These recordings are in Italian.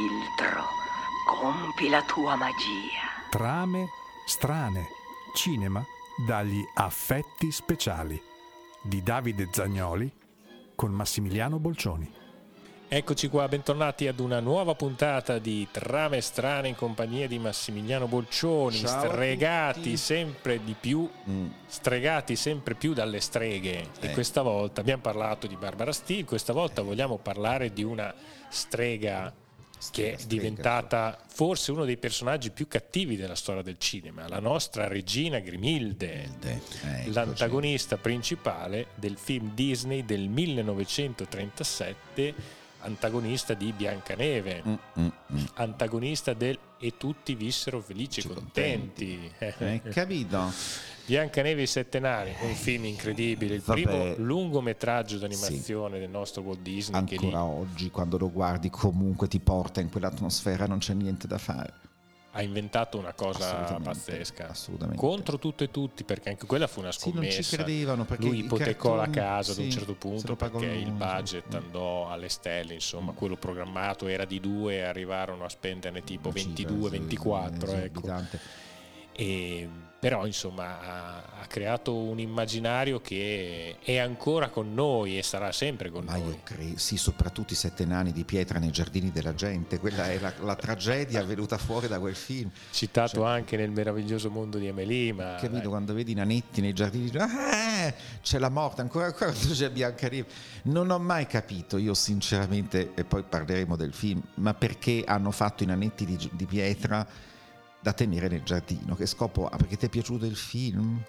filtro, compi la tua magia. Trame strane. Cinema dagli affetti speciali di Davide Zagnoli con Massimiliano Bolcioni. Eccoci qua, bentornati ad una nuova puntata di Trame strane in compagnia di Massimiliano Bolcioni, Ciao stregati sempre di più, Mm. stregati sempre più dalle streghe. E Eh. questa volta abbiamo parlato di Barbara Steele, questa volta vogliamo parlare di una strega che è diventata forse uno dei personaggi più cattivi della storia del cinema, la nostra regina Grimilde. Eh, eccoci. l'antagonista principale del film Disney del 1937, antagonista di Biancaneve, Mm, mm, mm. antagonista del E tutti vissero felici e Ci contenti. Hai capito? Biancaneve e i Sette Nani, un film incredibile, il Vabbè. primo lungometraggio d'animazione del nostro Walt Disney Ancora oggi, quando lo guardi, comunque ti porta in quell'atmosfera, non c'è niente da fare. ha inventato una cosa Assolutamente, pazzesca. assolutamente. Contro tutto e tutti, perché anche quella fu una Sì, non ci scommessa. credevano perché lui ipotecò la cartoni- casa ad un sì, certo punto perché il lui, budget sì. andò alle stelle insomma quello programmato era di due e arrivarono a spenderne tipo Una cifra, 22 sì, 24 ecco. E- però insomma ha, ha creato un immaginario che è ancora con noi e sarà sempre con Ma noi io credo, sì, soprattutto i sette nani di pietra nei giardini della gente, quella è la, la tragedia venuta fuori da quel film. citato Cioè- anche nel meraviglioso mondo di Amelie ma Capito dai, quando vedi i nanetti nei giardini, ah, c'è la morte, ancora quando c'è Biancaneve. Non ho mai capito, io sinceramente, e poi parleremo del film, ma perché hanno fatto i nanetti di, di pietra da tenere nel giardino? Che scopo ha? Perché ti è piaciuto il film?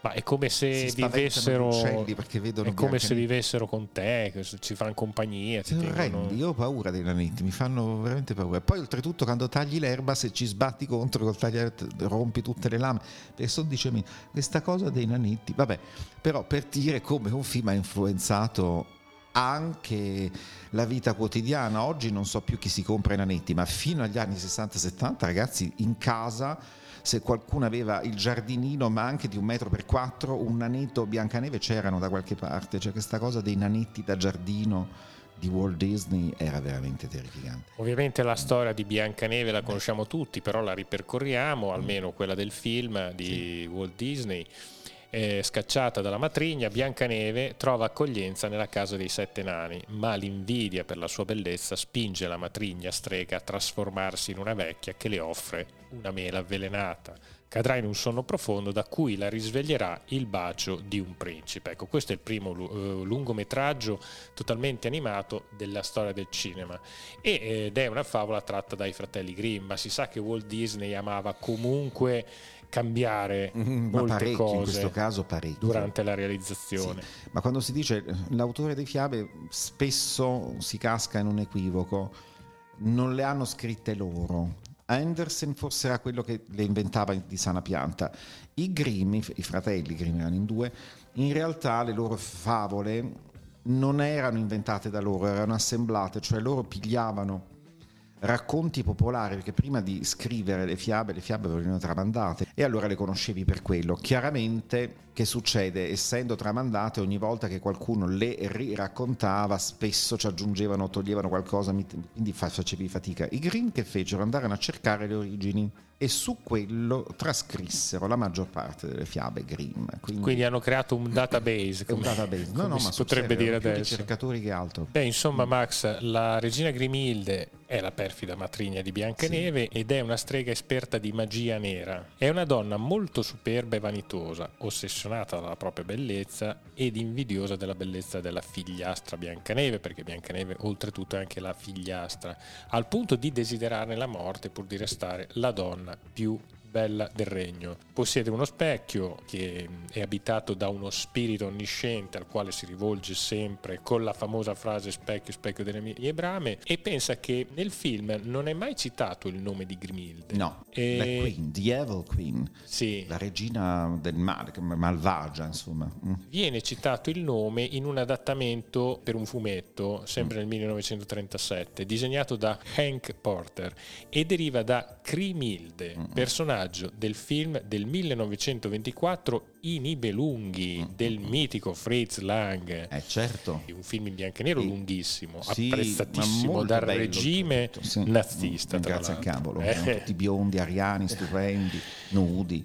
ma è come se vivessero perché vedono è come se vivessero con te ci fanno compagnia ti arrendi, io ho paura dei nanetti, mi fanno veramente paura. Poi oltretutto quando tagli l'erba, se ci sbatti contro, col tagliare, rompi tutte le lame, perché sono dice questa cosa dei nanetti, vabbè, però per dire come un film ha influenzato anche la vita quotidiana. Oggi non so più chi si compra i nanetti, ma fino agli anni 60-70 ragazzi in casa se qualcuno aveva il giardinino ma anche di un metro per quattro, un nanetto biancaneve c'erano da qualche parte, cioè questa cosa dei nanetti da giardino di Walt Disney era veramente terrificante. Ovviamente la storia di Biancaneve la conosciamo tutti, però la ripercorriamo, almeno quella del film di Walt Disney. Eh, scacciata dalla matrigna, Biancaneve trova accoglienza nella casa dei sette nani, ma l'invidia per la sua bellezza spinge la matrigna strega a trasformarsi in una vecchia che le offre una mela avvelenata. Cadrà in un sonno profondo da cui la risveglierà il bacio di un principe. Ecco, questo è il primo eh, lungometraggio totalmente animato della storia del cinema e- ed è una favola tratta dai fratelli Grimm, ma si sa che Walt Disney amava comunque cambiare Mm, molte parecchio, in cose questo caso parecchio. durante la realizzazione. Sì, Ma quando si dice eh, l'autore dei fiabe spesso si casca in un equivoco, non le hanno scritte loro. Andersen forse era quello che le inventava di sana pianta. I Grimm, i fratelli Grimm erano in due, in realtà le loro favole non erano inventate da loro, erano assemblate, cioè loro pigliavano racconti popolari, perché prima di scrivere le fiabe, le fiabe venivano tramandate e allora le conoscevi per quello. Chiaramente che succede? Essendo tramandate, ogni volta che qualcuno le riraccontava, spesso ci aggiungevano toglievano qualcosa, quindi fa- facevi fatica. I Green che fecero andarono a cercare le origini e su quello trascrissero la maggior parte delle fiabe Grimm. Quindi, Quindi hanno creato un database, è un come, database. No, come no, si potrebbe dire adesso. ricercatori che altro. Beh, insomma, Max, la regina Grimilde è la perfida matrigna di Biancaneve ed è una strega esperta di magia nera. È una donna molto superba e vanitosa, ossessionata dalla propria bellezza ed invidiosa della bellezza della figliastra Biancaneve, perché Biancaneve oltretutto è anche la figliastra, al punto di desiderarne la morte pur di restare la donna più bella del regno. Possiede uno specchio che è abitato da uno spirito onnisciente al quale si rivolge sempre con la famosa frase specchio, specchio delle mie brame e pensa che nel film non è mai citato il nome di Grimilde. No, E- la Queen, the Evil Queen, Sì, la regina del male, malvagia, insomma. Mm. viene citato il nome in un adattamento per un fumetto, sempre nel 1937, disegnato da Hank Porter e deriva da Crimilde, personaggio personaggio del film del 1924 I Nibelunghi Mm. del mitico Fritz Lang. Eh certo. Un film in bianco e nero Sì. lunghissimo, Sì, apprezzatissimo dal regime sì. nazista. Mm, Grazie al cavolo, Eh. tutti biondi, ariani, stupendi, nudi.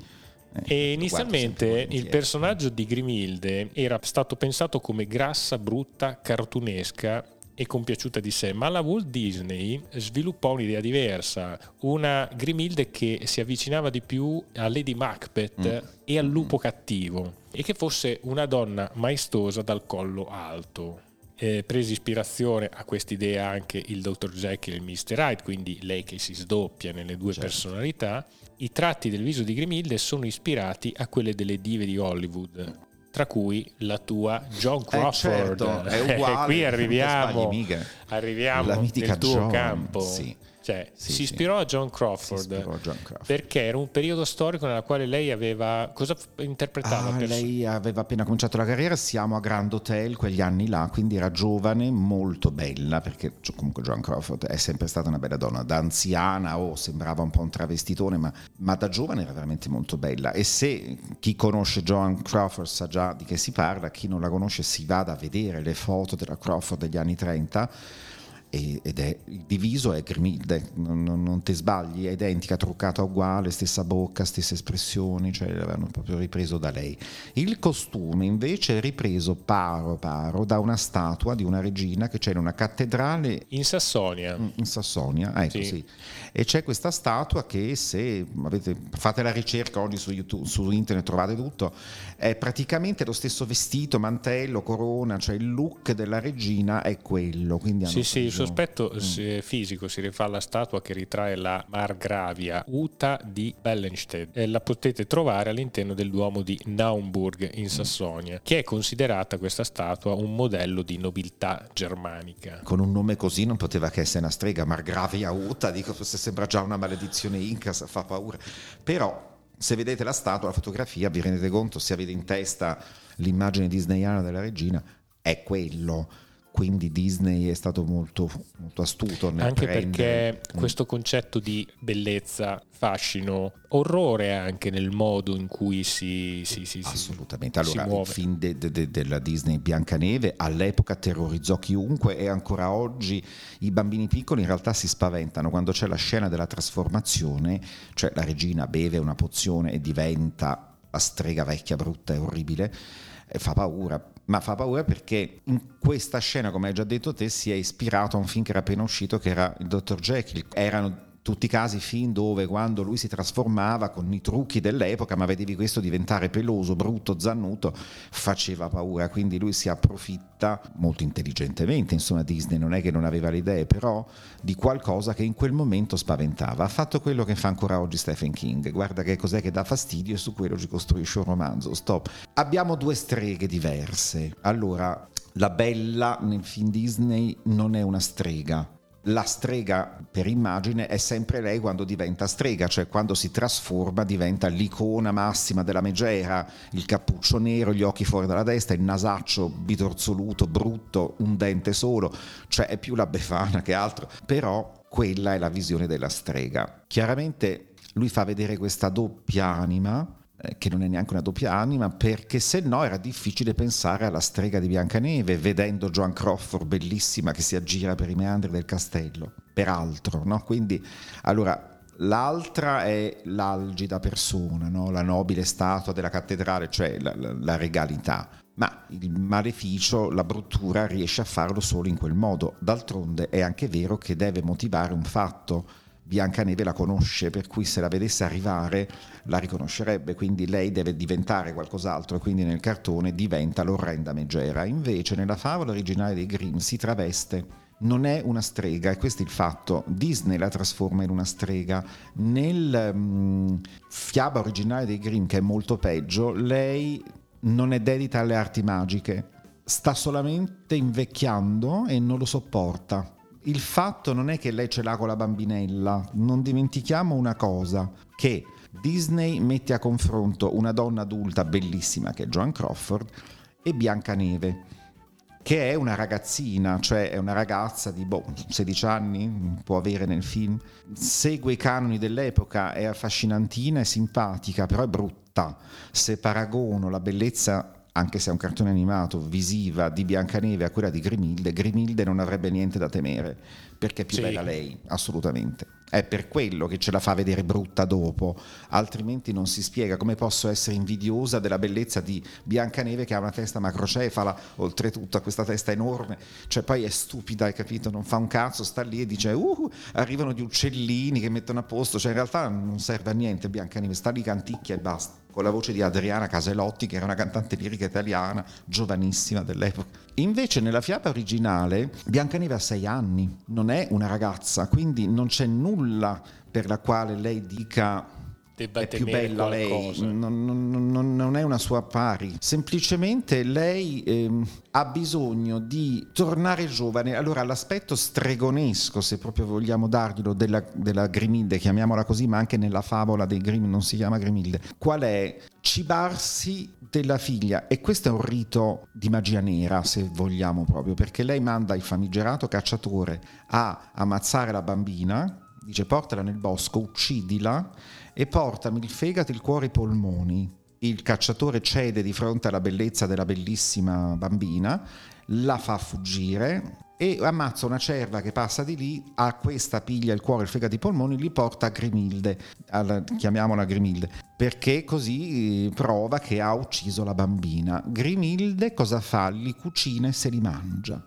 Eh, E inizialmente il personaggio di Grimilde era stato pensato come grassa, brutta, cartunesca e compiaciuta di sé, ma la Walt Disney sviluppò un'idea diversa, una Grimilde che si avvicinava di più a Lady Macbeth Mm. e al lupo cattivo e che fosse una donna maestosa dal collo alto. Eh, prese ispirazione a quest'idea anche il Dr. Jekyll e il Mr. Hyde, quindi lei che si sdoppia nelle due Certo. personalità. I tratti del viso di Grimilde sono ispirati a quelle delle dive di Hollywood, tra cui la tua John Eh, Crawford. certo, è uguale, Qui non ti arriviamo, arriviamo nel tuo John, campo. sì. Cioè, Sì, si sì. ispirò a John Si Crawford ispirò a John Crawford. perché era un periodo storico nella quale lei aveva cosa interpretava Ah, lei aveva appena cominciato la carriera, siamo a Grand Hotel quegli anni là, quindi era giovane, molto bella, perché comunque Joan Crawford è sempre stata una bella donna, da anziana o sembrava un po' un travestitone, ma, ma da giovane era veramente molto bella. E se chi conosce Joan Crawford sa già di che si parla, chi non la conosce si vada a vedere le foto della Crawford degli anni 30 e- ed è il diviso è Grimilde, non, non, ti sbagli, è identica, truccata uguale, stessa bocca, stesse espressioni, cioè l'avevano proprio ripreso da lei. Il costume invece è ripreso paro paro da una statua di una regina che c'è in una cattedrale in Sassonia. Mm, in Sassonia, ecco Sì. sì. E c'è questa statua che se avete, fate la ricerca oggi su, YouTube, su internet trovate tutto, è praticamente lo stesso vestito, mantello, corona, cioè il look della regina è quello. Sì, sì, il aspetto Mm. si- fisico si rifà alla statua che ritrae la Margravia Uta di Bellenstedt. E la potete trovare all'interno del Duomo di Naumburg Mm. in Sassonia, che è considerata questa statua un modello di nobiltà germanica. Con un nome così non poteva che essere una strega, Margravia Uta, dico, se sembra già una maledizione inca, fa paura. Però se vedete la statua, la fotografia, vi rendete conto, se avete in testa l'immagine disneyana della regina, è quello. Quindi Disney è stato molto, molto astuto nel Anche prendere- perché questo concetto di bellezza, fascino, orrore anche nel modo in cui si, si, si, Assolutamente. si Allora, il film de- de- de- della Disney Biancaneve all'epoca terrorizzò chiunque e ancora oggi i bambini piccoli in realtà si spaventano quando c'è la scena della trasformazione, cioè la regina beve una pozione e diventa la strega vecchia, brutta e orribile, e fa paura. Ma fa paura perché in questa scena, come hai già detto te, si è ispirato a un film che era appena uscito, che era il Dr. Jekyll. Erano tutti casi film dove quando lui si trasformava con i trucchi dell'epoca, ma vedevi questo diventare peloso, brutto, zannuto, faceva paura. Quindi lui si approfitta molto intelligentemente, insomma Disney non è che non aveva le idee, però di qualcosa che in quel momento spaventava. Ha fatto quello che fa ancora oggi Stephen King. Guarda che cos'è che dà fastidio e su quello ci costruisce un romanzo. Stop. Abbiamo due streghe diverse. Allora, la bella nel film Disney non è una strega, la strega per immagine è sempre lei quando diventa strega, cioè quando si trasforma diventa l'icona massima della megera, il cappuccio nero, gli occhi fuori dalla testa, il nasaccio bitorzoluto, brutto, un dente solo, cioè è più la befana che altro, però quella è la visione della strega. Chiaramente lui fa vedere questa doppia anima, che non è neanche una doppia anima, perché se no era difficile pensare alla strega di Biancaneve, vedendo Joan Crawford bellissima che si aggira per i meandri del castello, peraltro, no? Quindi, allora, l'altra è l'algida persona, no? la nobile statua della cattedrale, cioè la, la- la regalità. Ma il maleficio, la bruttura riesce a farlo solo in quel modo. D'altronde è anche vero che deve motivare un fatto. Biancaneve la conosce, per cui se la vedesse arrivare la riconoscerebbe, quindi lei deve diventare qualcos'altro e quindi nel cartone diventa l'orrenda megera. Invece nella favola originale dei Grimm si traveste, non è una strega e questo è il fatto, Disney la trasforma in una strega. Nel mm, fiaba originale dei Grimm, che è molto peggio, lei non è dedita alle arti magiche, sta solamente invecchiando e non lo sopporta. Il fatto non è che lei ce l'ha con la bambinella, non dimentichiamo una cosa, che Disney mette a confronto una donna adulta bellissima che è Joan Crawford e Biancaneve. che è una ragazzina, cioè è una ragazza di boh, 16 anni, può avere nel film, segue i canoni dell'epoca, è affascinantina, è simpatica, però è brutta. Se paragono la bellezza anche se è un cartone animato, visiva di Biancaneve a quella di Grimilde, Grimilde non avrebbe niente da temere, perché è più sì. bella lei, assolutamente. È per quello che ce la fa vedere brutta dopo, altrimenti non si spiega come posso essere invidiosa della bellezza di Biancaneve che ha una testa macrocefala, oltretutto ha questa testa enorme, cioè poi è stupida, hai capito? Non fa un cazzo, sta lì e dice uh, arrivano gli uccellini che mettono a posto, cioè in realtà non serve a niente Biancaneve, sta lì canticchia e basta con la voce di Adriana Caselotti, che era una cantante lirica italiana, giovanissima dell'epoca. Invece nella fiaba originale Biancaneve ha sei anni, non è una ragazza, quindi non c'è nulla per la quale lei dica debba è più bella qualcosa. lei, non, non, non, è una sua pari, semplicemente lei ehm, ha bisogno di tornare giovane. Allora l'aspetto stregonesco, se proprio vogliamo darglielo, della, della Grimilde, chiamiamola così, ma anche nella favola dei Grimm non si chiama Grimilde, qual è? Cibarsi della figlia e questo è un rito di magia nera se vogliamo proprio perché lei manda il famigerato cacciatore a ammazzare la bambina dice portala nel bosco uccidila e portami il fegato, il cuore e i polmoni. Il cacciatore cede di fronte alla bellezza della bellissima bambina, la fa fuggire e ammazza una cerva che passa di lì, a questa piglia il cuore, il fegato e i polmoni, li porta a Grimilde, alla, chiamiamola Grimilde, perché così prova che ha ucciso la bambina. Grimilde cosa fa? Li cucina e se li mangia.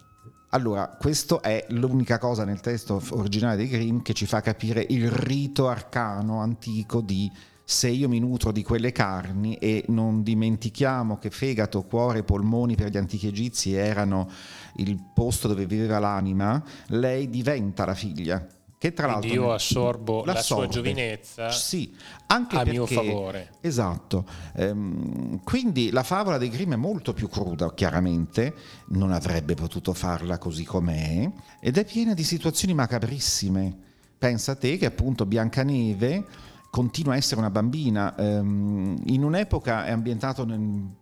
Allora, questa è l'unica cosa nel testo originale dei Grimm che ci fa capire il rito arcano antico di se io mi nutro di quelle carni e non dimentichiamo che fegato, cuore e polmoni per gli antichi egizi erano il posto dove viveva l'anima, lei diventa la figlia che tra l'altro io assorbo la sua giovinezza sì, anche a perché, mio favore. Esatto. Ehm, quindi la favola dei Grimm è molto più cruda, chiaramente, non avrebbe potuto farla così com'è, ed è piena di situazioni macabrissime. Pensa a te che appunto Biancaneve continua a essere una bambina, ehm, in un'epoca è ambientato nel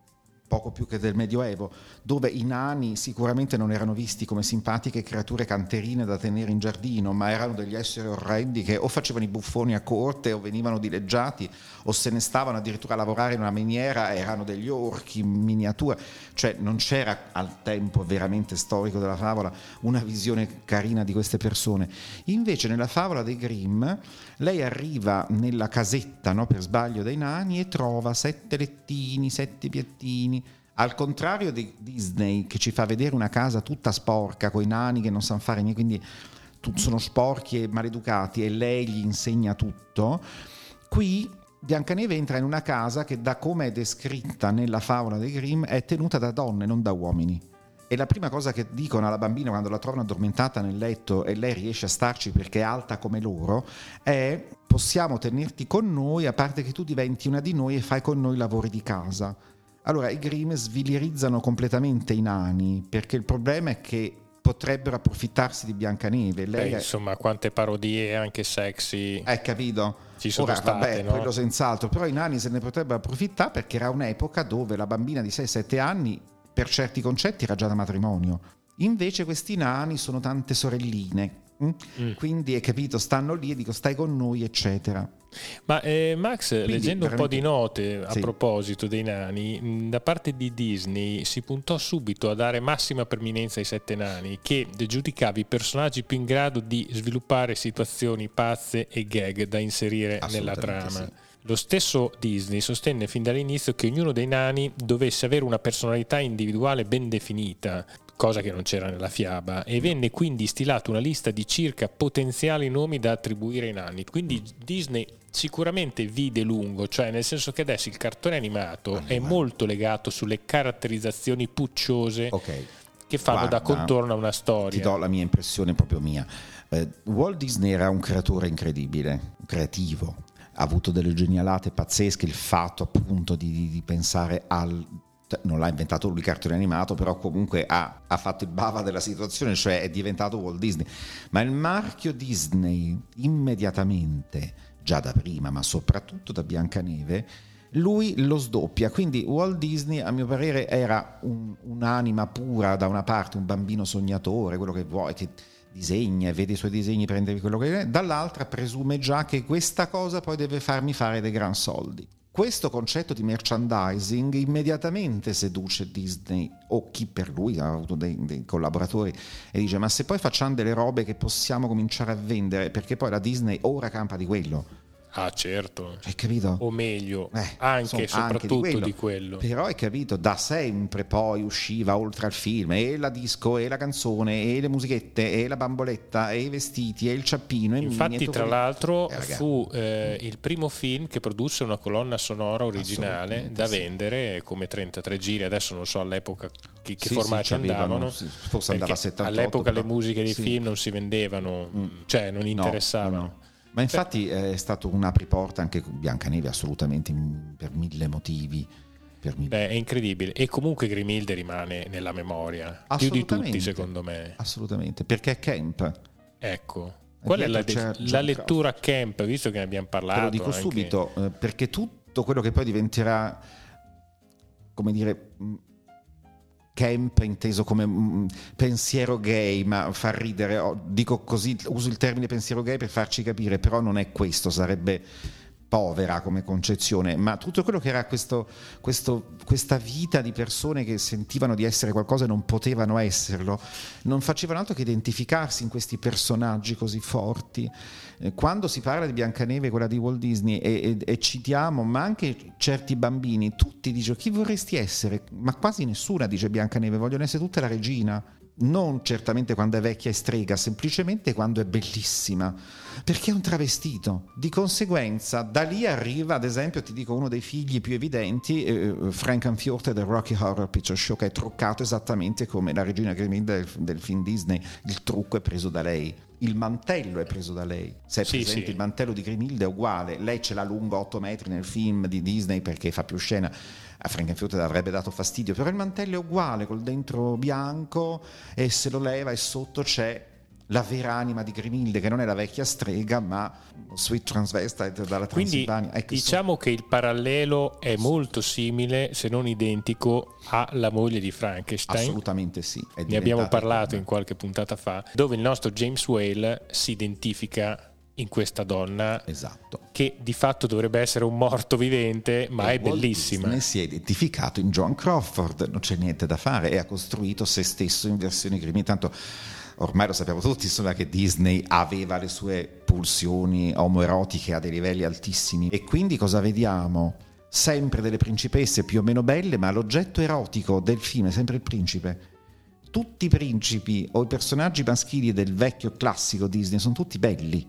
poco più che del Medioevo, dove i nani sicuramente non erano visti come simpatiche creature canterine da tenere in giardino, ma erano degli esseri orrendi che o facevano i buffoni a corte o venivano dileggiati o se ne stavano addirittura a lavorare in una miniera, erano degli orchi in miniatura, cioè non c'era al tempo veramente storico della favola una visione carina di queste persone. Invece nella favola dei Grimm lei arriva nella casetta no, per sbaglio dei nani e trova sette lettini, sette piattini, al contrario di Disney che ci fa vedere una casa tutta sporca, con i nani che non sanno fare niente, quindi sono sporchi e maleducati e lei gli insegna tutto, qui Biancaneve entra in una casa che da come è descritta nella favola dei Grimm è tenuta da donne, non da uomini. E la prima cosa che dicono alla bambina quando la trovano addormentata nel letto e lei riesce a starci perché è alta come loro è possiamo tenerti con noi a parte che tu diventi una di noi e fai con noi lavori di casa. Allora i Grimm svilirizzano completamente i nani perché il problema è che potrebbero approfittarsi di Biancaneve. Lei Beh, insomma, quante parodie anche sexy. Hai capito? Ci sono Ora, state, vabbè, no? quello senz'altro, però i nani se ne potrebbero approfittare perché era un'epoca dove la bambina di 6-7 anni per certi concetti era già da matrimonio. Invece questi nani sono tante sorelline, mm? Mm. quindi hai capito, stanno lì e dico stai con noi, eccetera. Ma eh, Max, quindi, leggendo un po' di note a sì. proposito dei nani, da parte di Disney si puntò subito a dare massima permanenza ai sette nani, che giudicavi i personaggi più in grado di sviluppare situazioni pazze e gag da inserire nella trama. Sì. Lo stesso Disney sostenne fin dall'inizio che ognuno dei nani dovesse avere una personalità individuale ben definita, cosa che non c'era nella fiaba, e venne quindi stilata una lista di circa potenziali nomi da attribuire ai nani. Quindi Disney sicuramente vide lungo, cioè nel senso che adesso il cartone animato è molto legato sulle caratterizzazioni pucciose okay. che fanno Guarda, da contorno a una storia. Ti do la mia impressione proprio mia. Eh, Walt Disney era un creatore incredibile, creativo ha avuto delle genialate pazzesche, il fatto appunto di, di pensare al cioè, non l'ha inventato lui il cartone animato, però comunque ha, ha, fatto il bava della situazione, cioè è diventato Walt Disney. Ma il marchio Disney immediatamente, già da prima, ma soprattutto da Biancaneve, lui lo sdoppia. Quindi Walt Disney, a mio parere, era un, un'anima pura da una parte, un bambino sognatore, quello che vuoi, che disegna e vede i suoi disegni, prende quello che è, dall'altra presume già che questa cosa poi deve farmi fare dei gran soldi. Questo concetto di merchandising immediatamente seduce Disney o chi per lui ha avuto dei, dei, collaboratori e dice ma se poi facciamo delle robe che possiamo cominciare a vendere perché poi la Disney ora campa di quello Ah, certo. Hai capito? O meglio, eh, anche e soprattutto anche di, quello. di, quello. Però hai capito, da sempre poi usciva oltre al film e la disco e la canzone e le musichette e la bamboletta e i vestiti e il ciappino. E Infatti, tra l'altro, eh, fu eh, il primo film che produsse una colonna sonora originale da vendere come 33 giri. Adesso non so all'epoca che, che sì, formati sì, andavano. Sì, forse andava a 78. All'epoca però. le musiche dei film non si vendevano, mm. cioè non interessavano. No, no. Ma infatti è stato un apriporta anche Biancaneve assolutamente per mille motivi. Per mille. Beh, è incredibile. E comunque Grimilde rimane nella memoria. Più di tutti, secondo me. Assolutamente, perché è camp. Ecco. Qual è la, de- la lettura camp, visto che ne abbiamo parlato? Te lo dico anche... subito, eh, perché tutto quello che poi diventerà, come dire camp inteso come mm, pensiero gay, ma fa ridere, dico così, uso il termine pensiero gay per farci capire, però non è questo, sarebbe povera come concezione, ma tutto quello che era questo, questo, questa vita di persone che sentivano di essere qualcosa e non potevano esserlo, non facevano altro che identificarsi in questi personaggi così forti. Eh, quando si parla di Biancaneve, quella di Walt Disney, e, e, e citiamo, ma anche certi bambini, tutti dicono chi vorresti essere? Ma quasi nessuna dice Biancaneve, vogliono essere tutta la regina non certamente quando è vecchia e strega, semplicemente quando è bellissima, perché è un travestito. Di conseguenza, da lì arriva, ad esempio, ti dico uno dei figli più evidenti, eh, Frankenfurter del Rocky Horror Picture Show, che è truccato esattamente come la regina Grimilda del, del, film Disney. Il trucco è preso da lei. Il mantello è preso da lei. Se è sì, presente, sì. il mantello di Grimilda è uguale. Lei ce l'ha lungo 8 metri nel film di Disney perché fa più scena a Frankenfurter avrebbe dato fastidio, però il mantello è uguale, col dentro bianco e se lo leva e sotto c'è la vera anima di Grimilde, che non è la vecchia strega, ma Sweet Transvestite dalla Transilvania. Quindi ecco, diciamo so. che il parallelo è molto simile, se non identico, alla moglie di Frankenstein. Assolutamente sì. Ne abbiamo parlato in qualche puntata fa, dove il nostro James Whale si identifica in questa donna esatto. che di fatto dovrebbe essere un morto vivente ma e è Walt bellissima. Disney si è identificato in John Crawford non c'è niente da fare e ha costruito se stesso in versioni crimi. Tanto ormai lo sappiamo tutti insomma, che Disney aveva le sue pulsioni omoerotiche a dei livelli altissimi. E quindi cosa vediamo? sempre delle principesse più o meno belle ma l'oggetto erotico del film è sempre il principe. Tutti i principi o i personaggi maschili del vecchio classico Disney sono tutti belli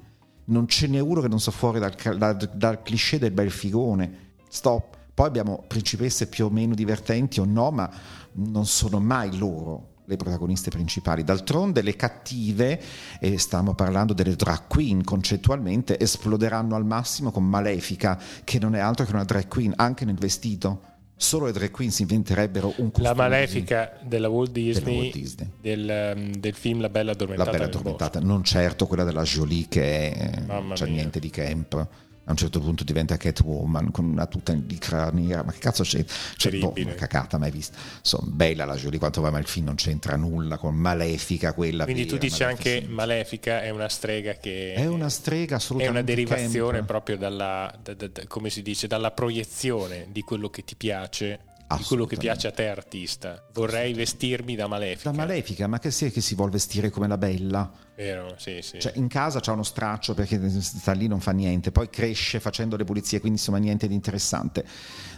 non ce n'è uno che non so fuori dal, dal, dal cliché del bel figone. Stop. Poi abbiamo principesse più o meno divertenti o no, ma non sono mai loro le protagoniste principali. D'altronde le cattive, e stiamo parlando delle drag queen concettualmente, esploderanno al massimo con Malefica, che non è altro che una drag queen, anche nel vestito solo le drag queen si inventerebbero un costume la malefica della Walt Disney, della Walt Disney. Del, um, del, film La Bella Addormentata la Bella Addormentata. Non certo quella della Jolie che è, c'è niente di camp a un certo punto diventa Catwoman con una tuta di craniera ma che cazzo c'è? c'è boh, una cacata mai vista insomma bella la Jolie quanto va ma il film non c'entra nulla con Malefica quella quindi vera, tu dici anche Malefica è una strega che è una strega assolutamente è una derivazione camp. proprio dalla da, da, da, come si dice dalla proiezione di quello che ti piace di quello che piace a te artista. Vorrei vestirmi da malefica. Da malefica, ma che sia che si vuole vestire come la bella? Vero, sì, sì. Cioè, in casa c'ha uno straccio perché sta lì non fa niente, poi cresce facendo le pulizie, quindi insomma niente di interessante.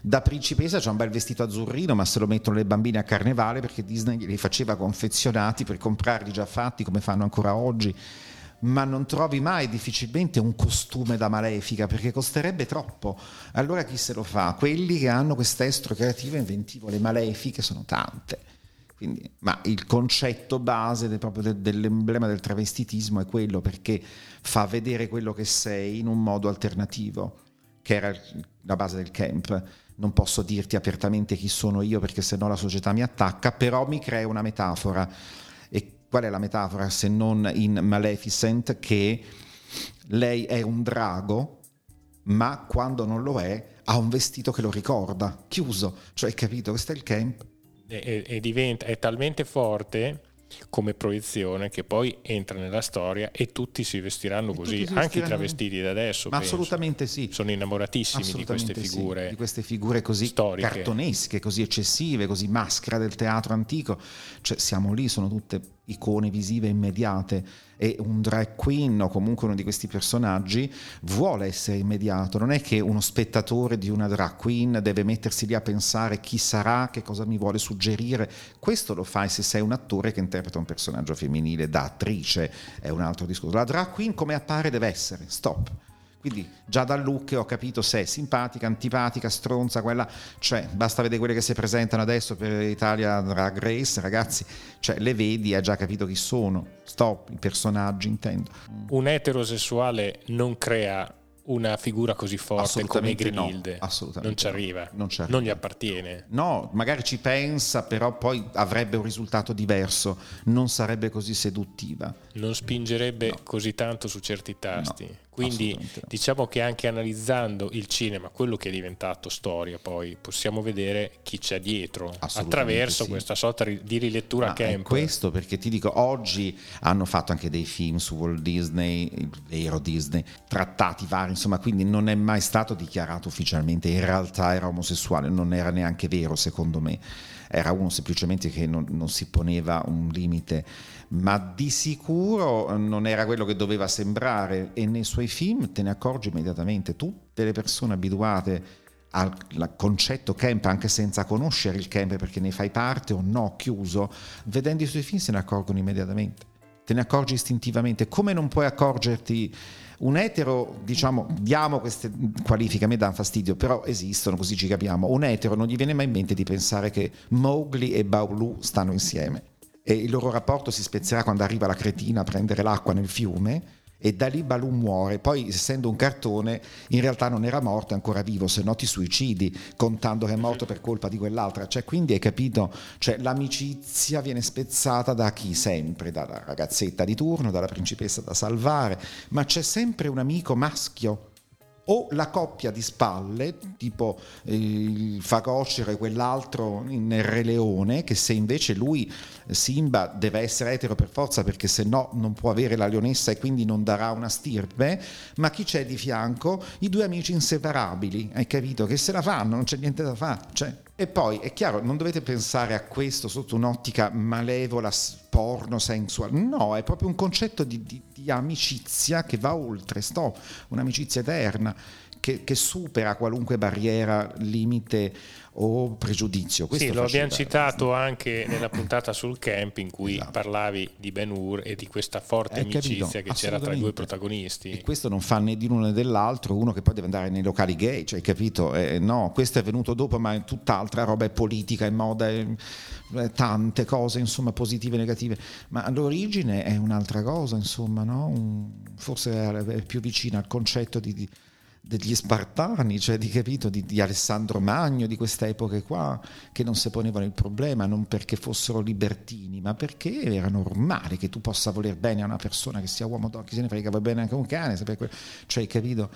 Da principessa c'ha un bel vestito azzurrino, ma se lo mettono le bambine a carnevale perché Disney li faceva confezionati per comprarli già fatti come fanno ancora oggi ma non trovi mai difficilmente un costume da malefica perché costerebbe troppo. Allora chi se lo fa? Quelli che hanno quest'estro creativo e inventivo, le malefiche sono tante. Quindi, ma il concetto base del, proprio de, dell'emblema del travestitismo è quello perché fa vedere quello che sei in un modo alternativo, che era la base del camp. Non posso dirti apertamente chi sono io perché sennò la società mi attacca, però mi crea una metafora qual è la metafora se non in Maleficent che lei è un drago, ma quando non lo è ha un vestito che lo ricorda, chiuso, cioè capito, questo è il camp. E, e diventa, è talmente forte come proiezione che poi entra nella storia e tutti si vestiranno E così, si anche i vestiranno- travestiti da adesso. Ma penso. assolutamente sì. Sono innamoratissimi di queste Assolutamente sì, figure. di queste figure così storiche. cartonesche, così eccessive, così maschera del teatro antico. Cioè, siamo lì, sono tutte icone visive immediate e un drag queen o comunque uno di questi personaggi vuole essere immediato. Non è che uno spettatore di una drag queen deve mettersi lì a pensare chi sarà, che cosa mi vuole suggerire. Questo lo fai se sei un attore che interpreta un personaggio femminile da attrice, è un altro discorso. La drag queen come appare deve essere, stop. Quindi già dal look ho capito se è simpatica, antipatica, stronza, quella, cioè basta vedere quelle che si presentano adesso per Italia Drag Race, ragazzi, cioè le vedi, hai già capito chi sono, stop, i personaggi intendo. Un eterosessuale non crea una figura così forte come Assolutamente no, Grinilde. assolutamente non ci arriva. non ci arriva. gli appartiene. No, magari ci pensa, però poi avrebbe un risultato diverso, non sarebbe così seduttiva. Non spingerebbe così tanto su certi tasti. No, Quindi no. diciamo che anche analizzando il cinema, quello che è diventato storia, poi possiamo vedere chi c'è dietro attraverso sì. questa sorta di rilettura Ma è camp. questo perché ti dico, oggi hanno fatto anche dei film su Walt Disney, il vero Disney, trattati vari, insomma, quindi non è mai stato dichiarato ufficialmente, in realtà era omosessuale, non era neanche vero secondo me, era uno semplicemente che non, non si poneva un limite, ma di sicuro non era quello che doveva sembrare. E nei suoi film te ne accorgi immediatamente, tutte le persone abituate al al concetto camp anche senza conoscere il camp perché ne fai parte o no, chiuso, vedendo i suoi film se ne accorgono immediatamente, te ne accorgi istintivamente, come non puoi accorgerti un etero, diciamo, diamo queste qualifiche, a me dà fastidio, però esistono, così ci capiamo, un etero non gli viene mai in mente di pensare che Mowgli e Baulu stanno insieme. E il loro rapporto si spezzerà quando arriva la cretina a prendere l'acqua nel fiume e da lì Balù muore. Poi, essendo un cartone, in realtà non era morto, è ancora vivo, se no ti suicidi, contando che è morto per colpa di quell'altra. Cioè, quindi hai capito, cioè, l'amicizia viene spezzata da chi sempre, dalla ragazzetta di turno, dalla principessa da salvare, ma c'è sempre un amico maschio o la coppia di spalle, tipo eh, il Fagocero e quell'altro in Re Leone, che se invece lui, Simba, deve essere etero per forza perché se no non può avere la leonessa e quindi non darà una stirpe, ma chi c'è di fianco? I due amici inseparabili, hai capito? Che se la fanno, non c'è niente da fare. Cioè. E poi è chiaro, non dovete pensare a questo sotto un'ottica malevola, porno, sensuale. No, è proprio un concetto di, di- di amicizia che va oltre, sto, un'amicizia eterna che, che supera qualunque barriera, limite o pregiudizio. Questo Sì, lo abbiamo citato anche nella puntata sul camp in cui Esatto. parlavi di Ben Hur e di questa forte capito? amicizia che c'era tra i due protagonisti. E questo non fa né di uno né dell'altro, uno che poi deve andare nei locali gay, cioè, capito? Eh, no, questo è venuto dopo, ma è tutt'altra roba, è politica, è moda, è, è tante cose, insomma, positive e negative. Ma l'origine è un'altra cosa, insomma, no? Un- forse è è più vicina al concetto di- di- degli Spartani, cioè di, capito, di, di Alessandro Magno, di queste epoche qua, che non si ponevano il problema, non perché fossero libertini, ma perché era normale che tu possa voler bene a una persona che sia uomo o donna, chi se ne frega, va bene anche un cane, sapere cioè hai capito?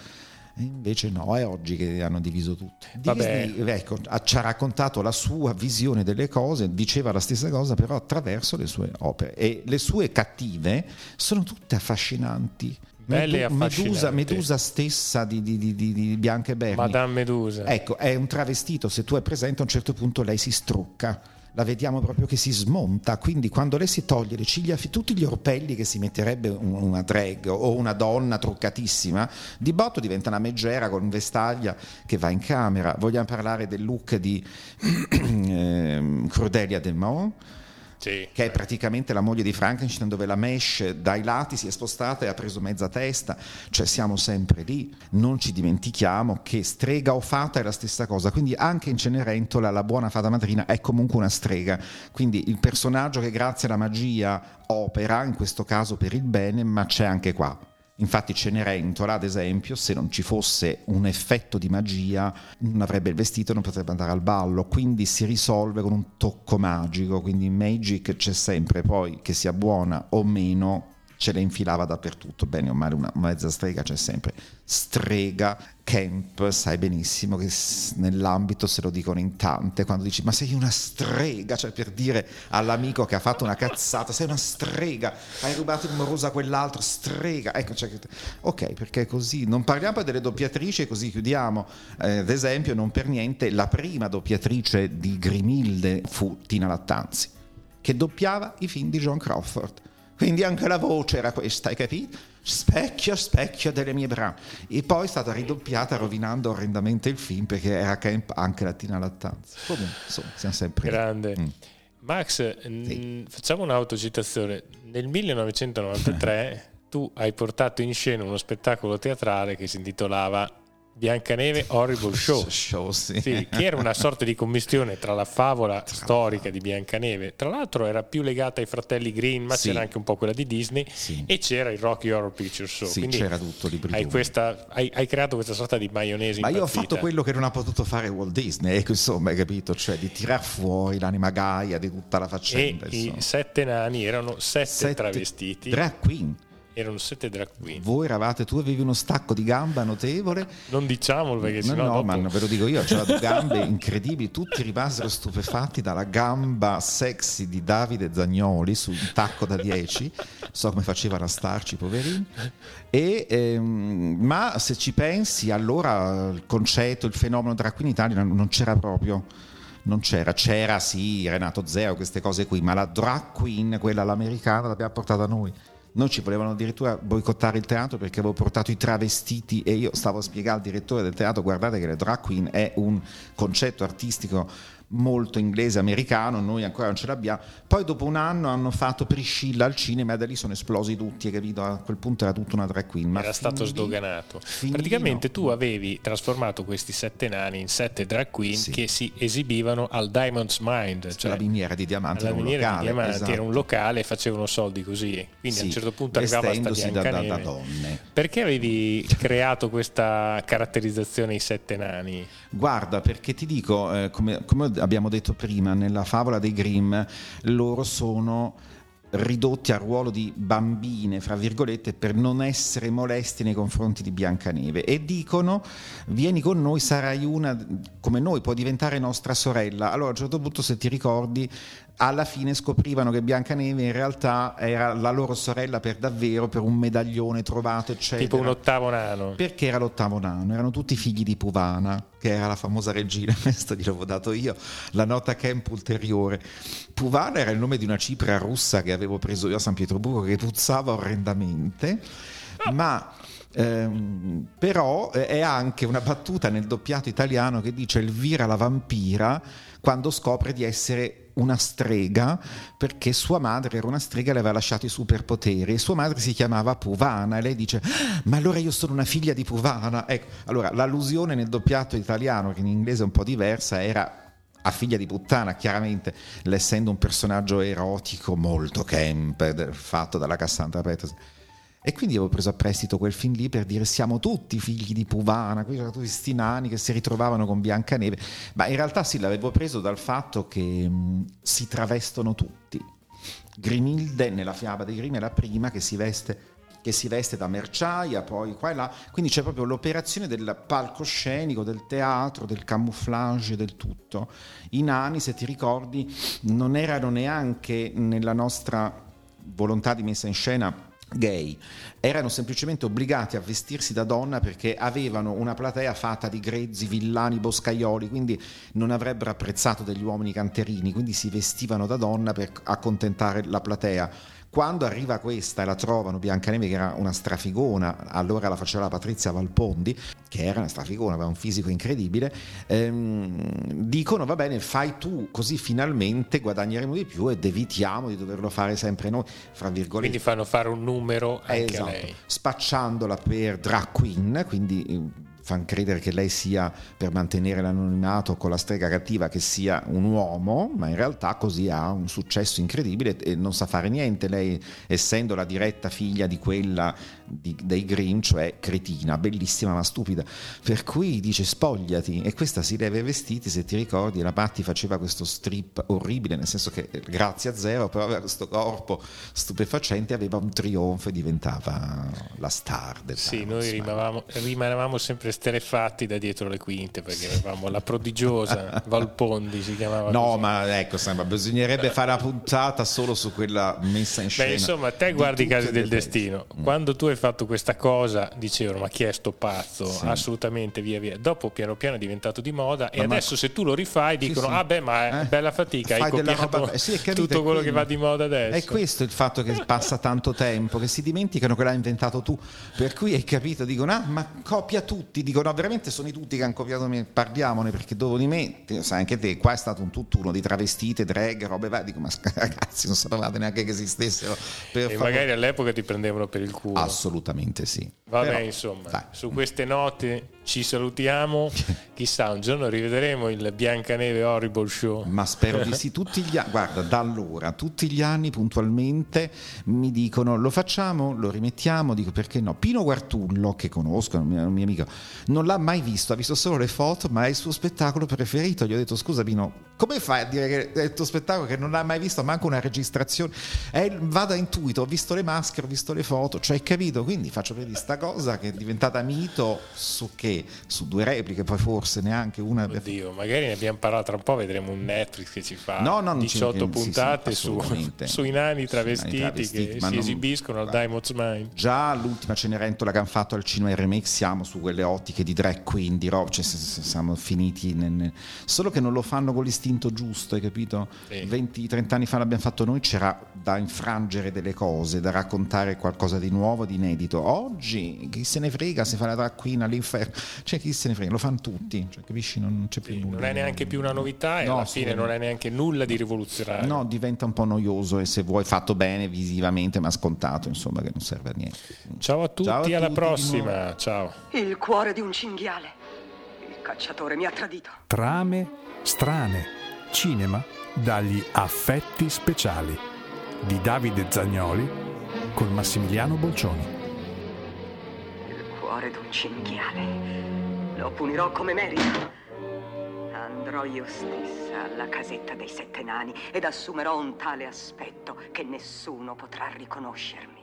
E invece no, è oggi che hanno diviso. Vabbè. Disney ecco, ci ha raccontato la sua visione delle cose, diceva la stessa cosa però attraverso le sue opere e le sue cattive sono tutte affascinanti. E Medusa. Medusa stessa di, di, di, di- Bianca e Berni. Madame Medusa. Ecco, è un travestito, se tu è presente a un certo punto lei si strucca. La vediamo proprio che si smonta, quindi quando lei si toglie le ciglia, tutti gli orpelli che si metterebbe un- una drag o una donna truccatissima, di botto diventa una meggera con vestaglia che va in camera. Vogliamo parlare del look di ehm, Cordelia De Mon? Sì. che è praticamente la moglie di Frankenstein dove la mesh dai lati si è spostata e ha preso mezza testa, cioè siamo sempre lì, non ci dimentichiamo che strega o fata è la stessa cosa, quindi anche in Cenerentola la buona fata madrina è comunque una strega, quindi il personaggio che grazie alla magia opera, in questo caso per il bene, ma c'è anche qua. Infatti Cenerentola, ad esempio, se non ci fosse un effetto di magia, non avrebbe il vestito, non potrebbe andare al ballo, quindi si risolve con un tocco magico, quindi in Magic c'è sempre poi, che sia buona o meno, ce le infilava dappertutto, bene o male una mezza strega c'è sempre. Strega, camp, sai benissimo che nell'ambito se lo dicono in tante, quando dici ma sei una strega, cioè per dire all'amico che ha fatto una cazzata, sei una strega, hai rubato il moroso a quell'altro, strega, ecco, cioè, ok, perché così, non parliamo poi delle doppiatrici così chiudiamo, eh, ad esempio non per niente la prima doppiatrice di Grimilde fu Tina Lattanzi, che doppiava i film di John Crawford quindi anche la voce era questa, hai capito? Specchio, specchio delle mie brame. E poi è stata ridoppiata rovinando orrendamente il film perché era camp anche la Tina Lattanza. Comunque, insomma, siamo sempre... Grande. Mm. Max, sì. facciamo un'autocitazione. Nel 1993 tu hai portato in scena uno spettacolo teatrale che si intitolava Biancaneve Horrible Show, Show sì. Sì, che era una sorta di commistione tra la favola storica di Biancaneve, tra l'altro era più legata ai fratelli Green, ma Sì. c'era anche un po' quella di Disney, e c'era il Rocky Horror Picture Show. Sì, Quindi c'era tutto di hai, questa- hai- hai creato questa sorta di maionese Ma io ho impazzita. fatto quello che non ha potuto fare Walt Disney, ecco, insomma, hai capito? Cioè di tirar fuori l'anima gaia di tutta la E faccenda. i insomma. sette nani erano sette, Sette travestiti, Drag queen. Erano sette drag queen. Voi eravate, tu avevi uno stacco di gamba notevole. Non diciamolo perché No, no, dopo... ma ve lo dico io, c'era due gambe incredibili, tutti rimasero stupefatti dalla gamba sexy di Davide Zagnoli sul tacco da 10, so come facevano a starci, poverini. E, ehm, ma se ci pensi, allora il concetto, il fenomeno drag queen in Italia non non c'era proprio. Non c'era, c'era sì Renato Zero, queste cose qui, ma la drag queen, quella all'americana, l'abbiamo portata noi. Noi ci volevano addirittura boicottare il teatro perché avevo portato i travestiti e io stavo a spiegare al direttore del teatro guardate che le drag queen è un concetto artistico molto inglese americano, noi ancora non ce l'abbiamo. Poi dopo un anno hanno fatto Priscilla al cinema e da lì sono esplosi tutti, capito? A quel punto era tutta una drag queen. Ma era stato sdoganato. Praticamente no. tu avevi trasformato questi sette nani in sette drag queen Sì. che si esibivano al Diamond's Mind, cioè la miniera di diamanti un miniera locale, di diamanti, esatto. era un locale e facevano soldi così. Quindi a un Sì, certo punto arrivava sta vestendosi da, da, da donne. Perché avevi creato questa caratterizzazione ai sette nani? Guarda, perché ti dico, eh, come, come abbiamo detto prima, nella favola dei Grimm, loro sono ridotti al ruolo di bambine, fra virgolette, per non essere molesti nei confronti di Biancaneve e dicono vieni con noi, sarai una come noi, puoi diventare nostra sorella. Allora a un certo punto, se ti ricordi, alla fine scoprivano che Biancaneve in realtà era la loro sorella per davvero, per un medaglione trovato, eccetera. Tipo un ottavo nano. Perché era l'ottavo nano, erano tutti figli di Puvana, che era la famosa regina, questo gliel'avevo dato io, la nota camp ulteriore. Puvana era il nome di una cipria russa che avevo preso io a San Pietroburgo, che puzzava orrendamente, ma ehm, però eh, è anche una battuta nel doppiato italiano che dice Elvira la vampira quando scopre di essere una strega perché sua madre era una strega e le aveva lasciato i superpoteri e sua madre si chiamava Puvana e lei dice "Ah, ma allora io sono una figlia di Puvana ecco allora l'allusione nel doppiato italiano che in inglese è un po' diversa era a figlia di puttana, chiaramente, essendo un personaggio erotico molto camp, fatto dalla Cassandra Peterson. E quindi avevo preso a prestito quel film lì per dire siamo tutti figli di Puvana, qui c'erano tutti questi nani che si ritrovavano con Biancaneve, ma in realtà sì, l'avevo preso dal fatto che mh, si travestono tutti. Grimilde nella fiaba dei Grimm è la prima che si veste che si veste da merciaia, poi qua e là, quindi c'è proprio l'operazione del palcoscenico, del teatro, del camouflage, del tutto. I nani, se ti ricordi, non erano neanche nella nostra volontà di messa in scena gay, erano semplicemente obbligati a vestirsi da donna perché avevano una platea fatta di grezzi, villani, boscaioli, quindi non avrebbero apprezzato degli uomini canterini, quindi si vestivano da donna per accontentare la platea. Quando arriva questa e la trovano Biancaneve che era una strafigona, allora la faceva la Patrizia Valpondi, che era una strafigona, aveva un fisico incredibile, ehm, dicono va bene fai tu così finalmente guadagneremo di più ed evitiamo di doverlo fare sempre noi, fra virgolette. Quindi fanno fare un numero anche Esatto, a lei. spacciandola per drag queen, quindi fanno credere che lei sia per mantenere l'anonimato con la strega cattiva che sia un uomo, ma in realtà così ha un successo incredibile e non sa fare niente. Lei, essendo la diretta figlia di quella di, dei Grimm, cioè cretina, bellissima ma stupida. Per cui dice spogliati e questa si leva i vestiti, se ti ricordi, la Patti faceva questo strip orribile, nel senso che grazie a Zero però aveva questo corpo stupefacente, aveva un trionfo e diventava la star del Sì, noi rimanevamo, rimanevamo sempre sterefatti da dietro le quinte perché avevamo la prodigiosa Valpondi si chiamava No, così. ma ecco, sembra, bisognerebbe fare la puntata solo su quella messa in scena. Beh, insomma, te di guardi i casi del destino. Quando tu hai fatto questa cosa, dicevano: Ma chi è sto pazzo? Sì. Assolutamente, via via. Dopo, piano piano è diventato di moda. E Ma ma- adesso, se tu lo rifai, dicono: sì. Ah, beh, ma è Eh, bella fatica. Hai fai della copiato roba- sì, hai capito, tutto quello che va di moda adesso. È questo il fatto che passa tanto tempo, che si dimenticano che l'hai inventato tu. Per cui hai capito, dicono, ah, ma copia tutti. Dicono, no, veramente sono i tutti che hanno copiato me, parliamone, perché dopo di me, te- sai anche te, qua è stato un tutt'uno di travestite, drag, robe varie. Dico, ma ragazzi, non sapevate neanche che esistessero. E favore. magari all'epoca ti prendevano per il culo. Assolutamente sì. Vabbè, Però, insomma, dai. su queste note ci salutiamo. Chissà, un giorno rivedremo il Biancaneve Horrible Show. Ma spero di sì, tutti gli anni, guarda, da allora, tutti gli anni puntualmente mi dicono lo facciamo, lo rimettiamo, dico perché no. Pino Guartullo, che conosco, è un mio, un mio amico, non l'ha mai visto, ha visto solo le foto, ma è il suo spettacolo preferito. Gli ho detto scusa Pino, come fai a dire che è il tuo spettacolo che non l'ha mai visto, manco una registrazione? È, vada intuito, ho visto le maschere, ho visto le foto, cioè hai capito? Quindi faccio vedere sta cosa che è diventata mito su che? Su due repliche, poi forse neanche una... Oddio, magari ne abbiamo parlato tra un po', vedremo un Netflix che ci fa No, no, non ci- 18 sì, sì, puntate su, sui nani travestiti, nani travestiti, che si non- esibiscono al Diamond's Mind. Già l'ultima Cenerentola che hanno fatto al cinema remake siamo su quelle ottiche di drag queen, di roba, cioè siamo finiti nel- solo che non lo fanno con l'istinto giusto, hai capito? Sì. 20-30 anni fa l'abbiamo fatto noi, c'era da infrangere delle cose, da raccontare qualcosa di nuovo, di inedito. Oggi chi se ne frega se fa la drag queen all'inferno, cioè chi se ne frega, lo fanno tutti, cioè, capisci? Non c'è più nulla. Non è neanche più una novità e No, alla fine non è neanche nulla di rivoluzionario. No, diventa un po' noioso e se vuoi fatto bene visivamente, ma scontato, insomma, che non serve a niente. Ciao a tutti, Ciao a alla tutti prossima. Ciao. Il cuore di un cinghiale. Il cacciatore mi ha tradito. Trame strane. Cinema dagli affetti speciali di Davide Zagnoli con Massimiliano Bolcioni. Il cuore d'un cinghiale. Lo punirò come merita. Andrò io stessa alla casetta dei sette nani ed assumerò un tale aspetto che nessuno potrà riconoscermi.